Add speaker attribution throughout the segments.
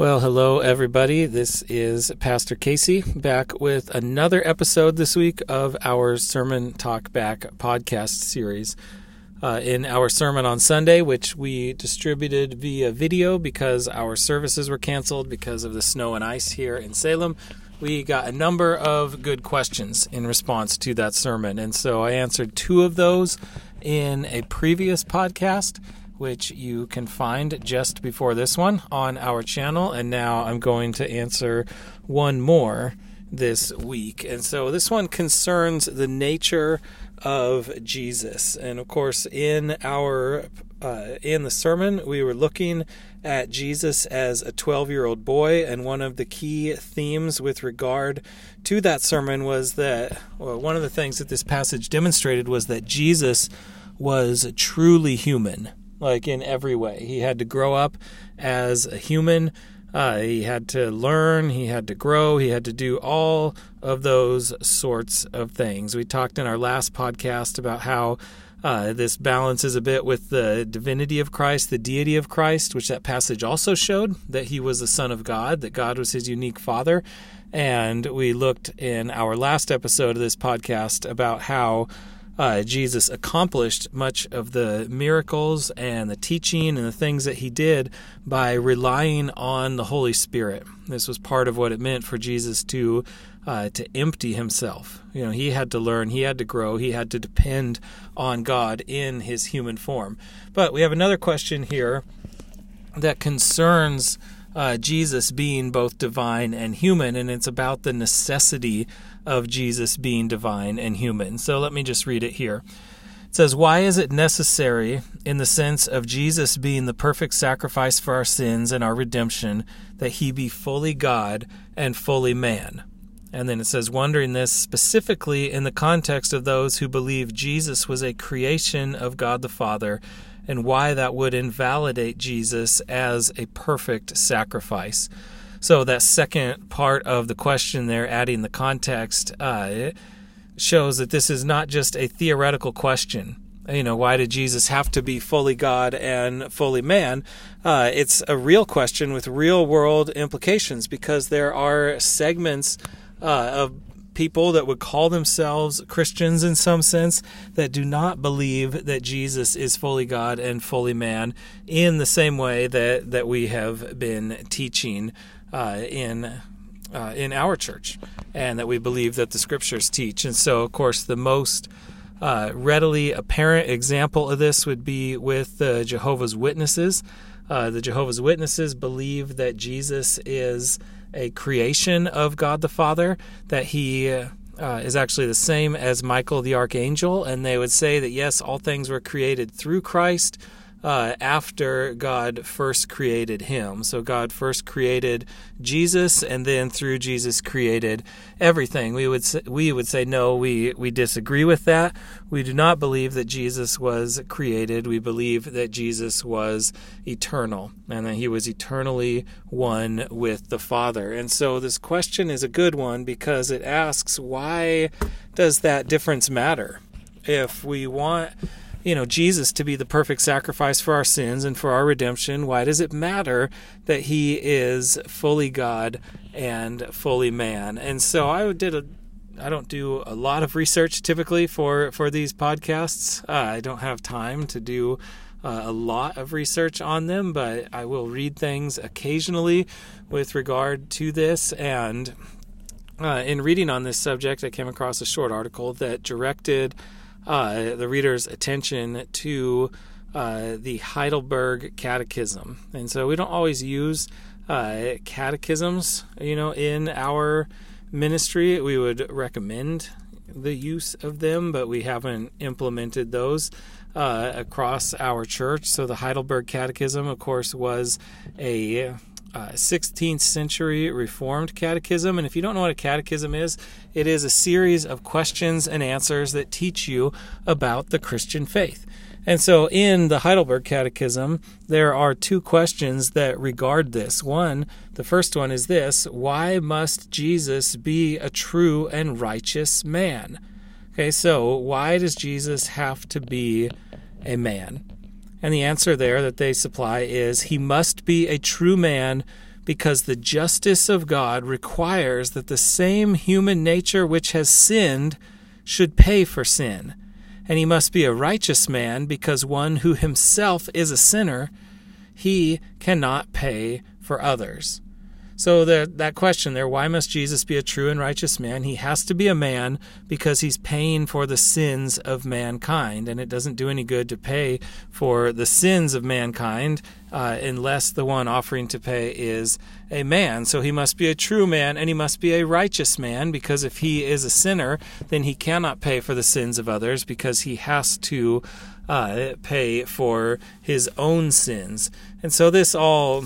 Speaker 1: Well, hello, everybody. This is Pastor Casey back with another episode this week of our Sermon Talk Back podcast series. Uh, in our sermon on Sunday, which we distributed via video because our services were canceled because of the snow and ice here in Salem, we got a number of good questions in response to that sermon. And so I answered two of those in a previous podcast which you can find just before this one on our channel. And now I'm going to answer one more this week. And so this one concerns the nature of Jesus. And of course, in our uh, in the sermon, we were looking at Jesus as a 12 year old boy, and one of the key themes with regard to that sermon was that well, one of the things that this passage demonstrated was that Jesus was truly human like in every way. He had to grow up as a human. Uh, he had to learn, he had to grow, he had to do all of those sorts of things. We talked in our last podcast about how uh, this balances a bit with the divinity of Christ, the deity of Christ, which that passage also showed that he was the Son of God, that God was his unique Father. And we looked in our last episode of this podcast about how uh, Jesus accomplished much of the miracles and the teaching and the things that he did by relying on the Holy Spirit. This was part of what it meant for Jesus to uh, to empty himself. You know, he had to learn, he had to grow, he had to depend on God in his human form. But we have another question here that concerns uh, Jesus being both divine and human, and it's about the necessity of Jesus being divine and human. So let me just read it here. It says, Why is it necessary, in the sense of Jesus being the perfect sacrifice for our sins and our redemption, that he be fully God and fully man? And then it says, wondering this specifically in the context of those who believe Jesus was a creation of God the Father and why that would invalidate Jesus as a perfect sacrifice. So, that second part of the question there, adding the context, uh, shows that this is not just a theoretical question. You know, why did Jesus have to be fully God and fully man? Uh, it's a real question with real world implications because there are segments uh, of people that would call themselves Christians in some sense that do not believe that Jesus is fully God and fully man in the same way that, that we have been teaching uh, in uh, in our church, and that we believe that the scriptures teach. And so, of course, the most uh, readily apparent example of this would be with the Jehovah's Witnesses. Uh, the Jehovah's Witnesses believe that Jesus is a creation of God the Father, that he uh, is actually the same as Michael the archangel, and they would say that yes, all things were created through Christ uh, after God first created him. So God first created Jesus, and then through Jesus created everything. We would say, we would say no. We we disagree with that. We do not believe that Jesus was created. We believe that Jesus was eternal, and that he was eternally one with the Father. And so this question is a good one because it asks why does that difference matter? If we want you know Jesus to be the perfect sacrifice for our sins and for our redemption, why does it matter that he is fully God and fully man? And so I did a I don't do a lot of research typically for for these podcasts. Uh, I don't have time to do uh, a lot of research on them, but I will read things occasionally with regard to this. And uh, in reading on this subject, I came across a short article that directed uh, the reader's attention to uh, the Heidelberg Catechism. And so we don't always use uh, catechisms, you know, in our ministry. We would recommend the use of them, but we haven't implemented those. Uh, across our church. So, the Heidelberg Catechism, of course, was a uh, 16th century Reformed Catechism. And if you don't know what a catechism is, it is a series of questions and answers that teach you about the Christian faith. And so in the Heidelberg Catechism, there are two questions that regard this. One, the first one is this Why must Jesus be a true and righteous man? Okay, so why does Jesus have to be a man? And the answer there that they supply is He must be a true man because the justice of God requires that the same human nature which has sinned should pay for sin. And he must be a righteous man because one who himself is a sinner, he cannot pay for others. So the, that question there, why must Jesus be a true and righteous man? He has to be a man because he's paying for the sins of mankind, and it doesn't do any good to pay for the sins of mankind uh, unless the one offering to pay is a man. So he must be a true man and he must be a righteous man because if he is a sinner, then he cannot pay for the sins of others because he has to uh, pay for his own sins. And so this all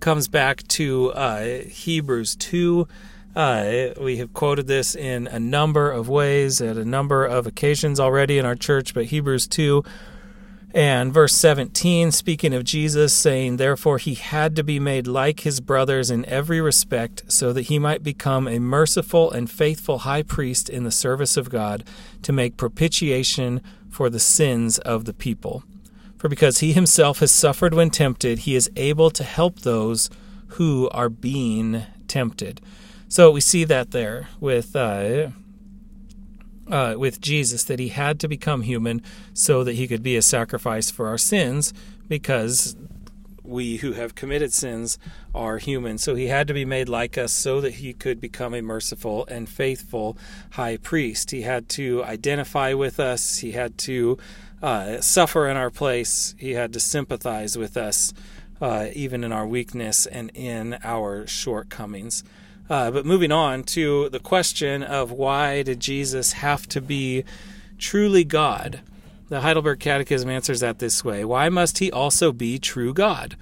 Speaker 1: comes back to uh, Hebrews 2. Uh, we have quoted this in a number of ways at a number of occasions already in our church, but Hebrews 2 and verse 17, speaking of Jesus, saying, Therefore he had to be made like his brothers in every respect, so that he might become a merciful and faithful high priest in the service of God, to make propitiation for the sins of the people. For because he himself has suffered when tempted, he is able to help those who are being tempted. So we see that there with uh, uh, with Jesus that he had to become human so that he could be a sacrifice for our sins, because we who have committed sins are human. So he had to be made like us so that he could become a merciful and faithful high priest. He had to identify with us. He had to uh, suffer in our place. He had to sympathize with us, uh, even in our weakness and in our shortcomings. Uh, but moving on to the question of why did Jesus have to be truly God? The Heidelberg Catechism answers that this way Why must he also be true God?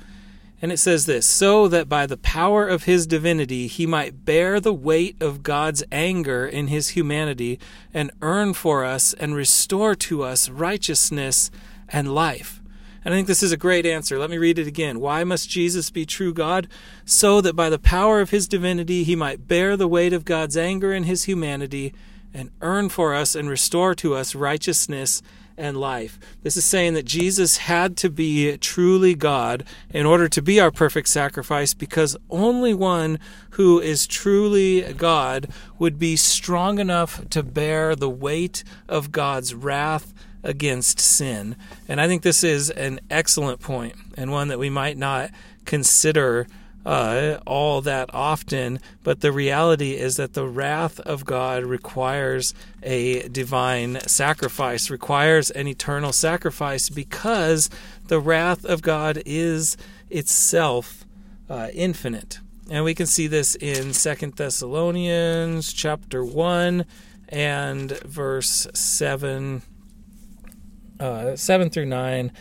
Speaker 1: And it says this so that by the power of his divinity he might bear the weight of God's anger in his humanity and earn for us and restore to us righteousness and life. And I think this is a great answer. Let me read it again. Why must Jesus be true God? So that by the power of his divinity he might bear the weight of God's anger in his humanity and earn for us and restore to us righteousness and life. This is saying that Jesus had to be truly God in order to be our perfect sacrifice because only one who is truly God would be strong enough to bear the weight of God's wrath against sin. And I think this is an excellent point and one that we might not consider uh, all that often, but the reality is that the wrath of God requires a divine sacrifice, requires an eternal sacrifice, because the wrath of God is itself uh, infinite. And we can see this in Second Thessalonians chapter 1 and verse 7, uh, 7 through 9.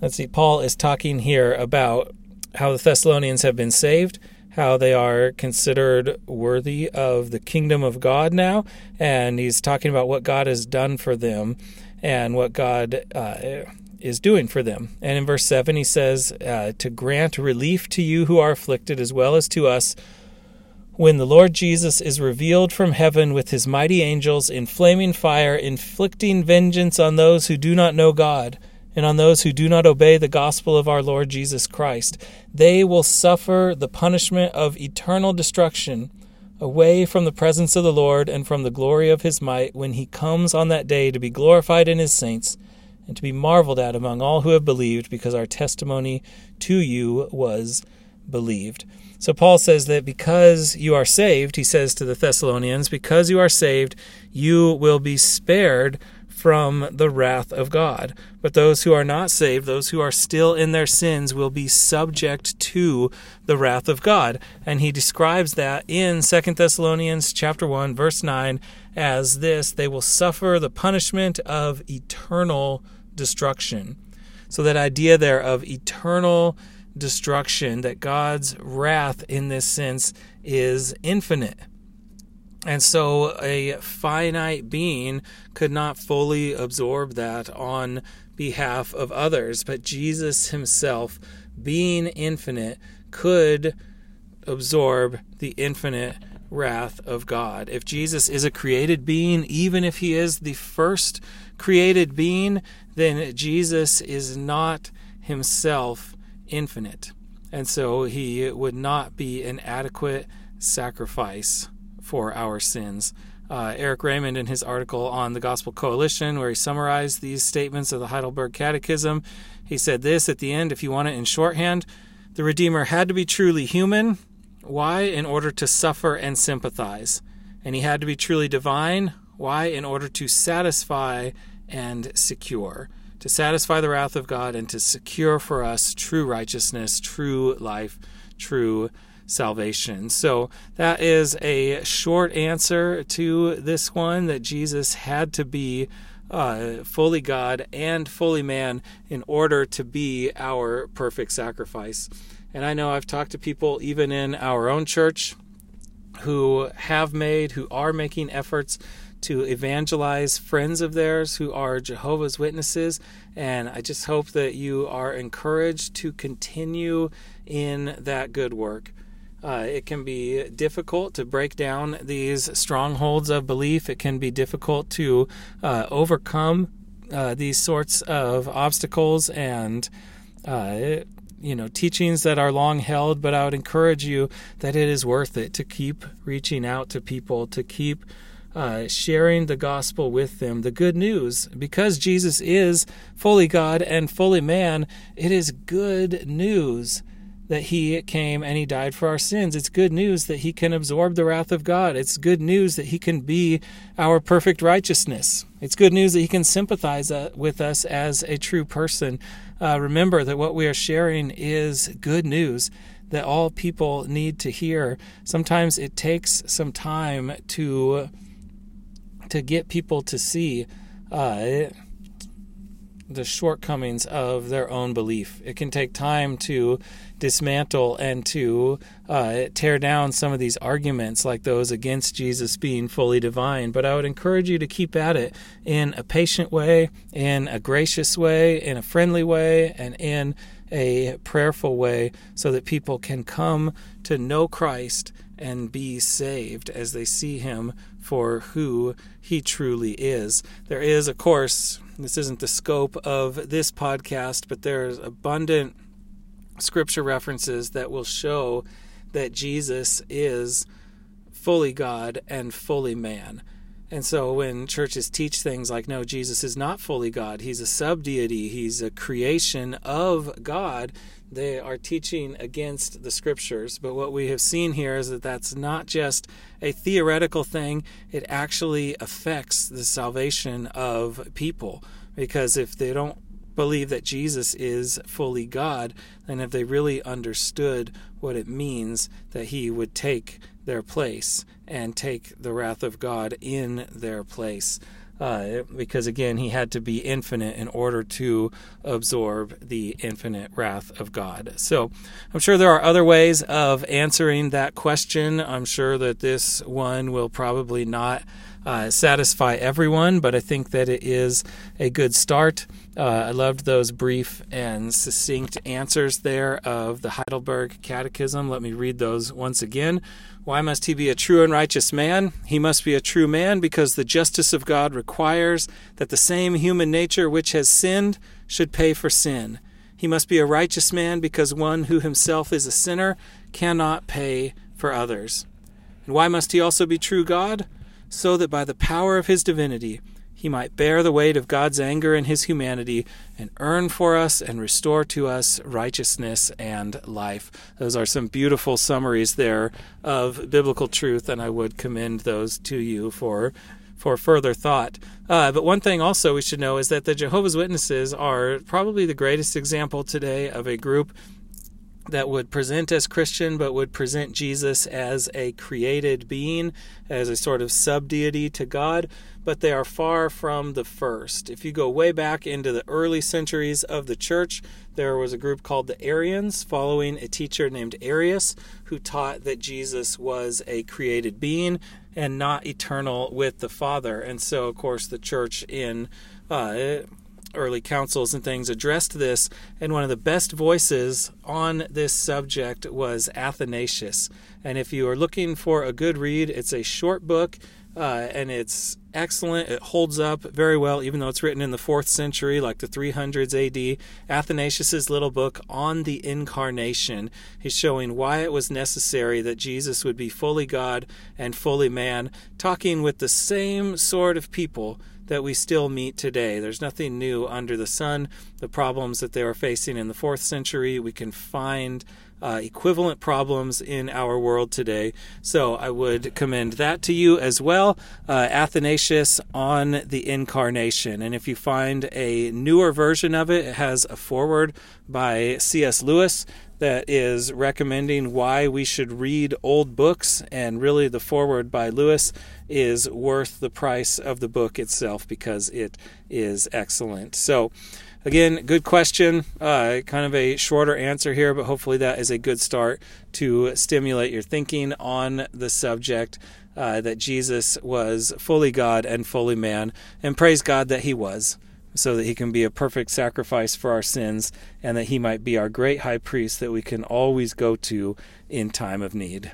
Speaker 1: Let's see, Paul is talking here about how the Thessalonians have been saved, how they are considered worthy of the kingdom of God now, and he's talking about what God has done for them and what God uh, is doing for them. And in verse 7, he says, uh, To grant relief to you who are afflicted, as well as to us, when the Lord Jesus is revealed from heaven with his mighty angels in flaming fire, inflicting vengeance on those who do not know God and on those who do not obey the gospel of our Lord Jesus Christ. They will suffer the punishment of eternal destruction away from the presence of the Lord and from the glory of his might when he comes on that day to be glorified in his saints and to be marveled at among all who have believed because our testimony to you was believed. So Paul says that because you are saved, he says to the Thessalonians, because you are saved, you will be spared from the wrath of God. But those who are not saved, those who are still in their sins, will be subject to the wrath of God. And he describes that in 2 Thessalonians chapter 1 verse 9 as this, they will suffer the punishment of eternal destruction. So that idea there of eternal destruction that God's wrath in this sense is infinite and so a finite being could not fully absorb that on behalf of others. But Jesus himself, being infinite, could absorb the infinite wrath of God. If Jesus is a created being, even if he is the first created being, then Jesus is not himself infinite. and so he would not be an adequate sacrifice for our sins. Uh, Erik Raymond, in his article on the Gospel Coalition, where he summarized these statements of the Heidelberg Catechism, he said this at the end, if you want it in shorthand the Redeemer had to be truly human. Why? In order to suffer and sympathize. And he had to be truly divine. Why? In order to satisfy and secure. To satisfy the wrath of God and to secure for us true righteousness, true life, true salvation. So that is a short answer to this one that Jesus had to be uh, fully God and fully man in order to be our perfect sacrifice. And I know I've talked to people even in our own church who have made, who are making efforts to evangelize friends of theirs who are Jehovah's Witnesses. And I just hope that you are encouraged to continue in that good work. Uh, it can be difficult to break down these strongholds of belief. It can be difficult to uh, overcome uh, these sorts of obstacles and uh, you know teachings that are long held. But I would encourage you that it is worth it to keep reaching out to people, to keep uh, sharing the gospel with them, the good news. Because Jesus is fully God and fully man, it is good news that he came and he died for our sins. It's good news that he can absorb the wrath of God. It's good news that he can be our perfect righteousness. It's good news that he can sympathize uh, with us as a true person. Uh, remember that what we are sharing is good news that all people need to hear. Sometimes it takes some time to to get people to see uh, the shortcomings of their own belief. It can take time to dismantle and to uh, tear down some of these arguments, like those against Jesus being fully divine. But I would encourage you to keep at it in a patient way, in a gracious way, in a friendly way, and in a prayerful way so that people can come to know Christ and be saved as they see him for who he truly is. There is, of course, this isn't the scope of this podcast, but there's abundant scripture references that will show that Jesus is fully God and fully man. And so when churches teach things like, no, Jesus is not fully God, he's a subdeity, he's a creation of God, they are teaching against the scriptures. But what we have seen here is that that's not just a theoretical thing, it actually affects the salvation of people. Because if they don't believe that Jesus is fully God, and have they really understood what it means that he would take their place and take the wrath of God in their place. Uh, because again, he had to be infinite in order to absorb the infinite wrath of God. So I'm sure there are other ways of answering that question. I'm sure that this one will probably not uh, satisfy everyone, but I think that it is a good start. Uh, I loved those brief and succinct answers there of the Heidelberg Catechism. Let me read those once again. Why must he be a true and righteous man? He must be a true man because the justice of God requires that the same human nature which has sinned should pay for sin. He must be a righteous man because one who himself is a sinner cannot pay for others. And why must he also be true God? So that by the power of his divinity he might bear the weight of God's anger in his humanity and earn for us and restore to us righteousness and life. Those are some beautiful summaries there of biblical truth, and I would commend those to you for for further thought. Uh, but one thing also we should know is that the Jehovah's Witnesses are probably the greatest example today of a group that would present as Christian, but would present Jesus as a created being, as a sort of sub deity to God, but they are far from the first. If you go way back into the early centuries of the church, there was a group called the Arians, following a teacher named Arius, who taught that Jesus was a created being and not eternal with the Father. And so, of course, the church in uh, early councils and things addressed this, and one of the best voices on this subject was Athanasius. And if you are looking for a good read, it's a short book, uh, and it's excellent. It holds up very well, even though it's written in the fourth century, like the 300s AD. Athanasius's little book on the incarnation. He's showing why it was necessary that Jesus would be fully God and fully man, talking with the same sort of people that we still meet today. There's nothing new under the sun. The problems that they were facing in the fourth century, we can find uh, equivalent problems in our world today. So I would commend that to you as well. Uh, Athanasius on the Incarnation. And if you find a newer version of it, it has a foreword by C.S. Lewis that is recommending why we should read old books, and really the foreword by Lewis is worth the price of the book itself because it is excellent. So, Again, good question. Uh, kind of a shorter answer here, but hopefully that is a good start to stimulate your thinking on the subject uh, that Jesus was fully God and fully man. And praise God that he was, so that he can be a perfect sacrifice for our sins and that he might be our great high priest that we can always go to in time of need.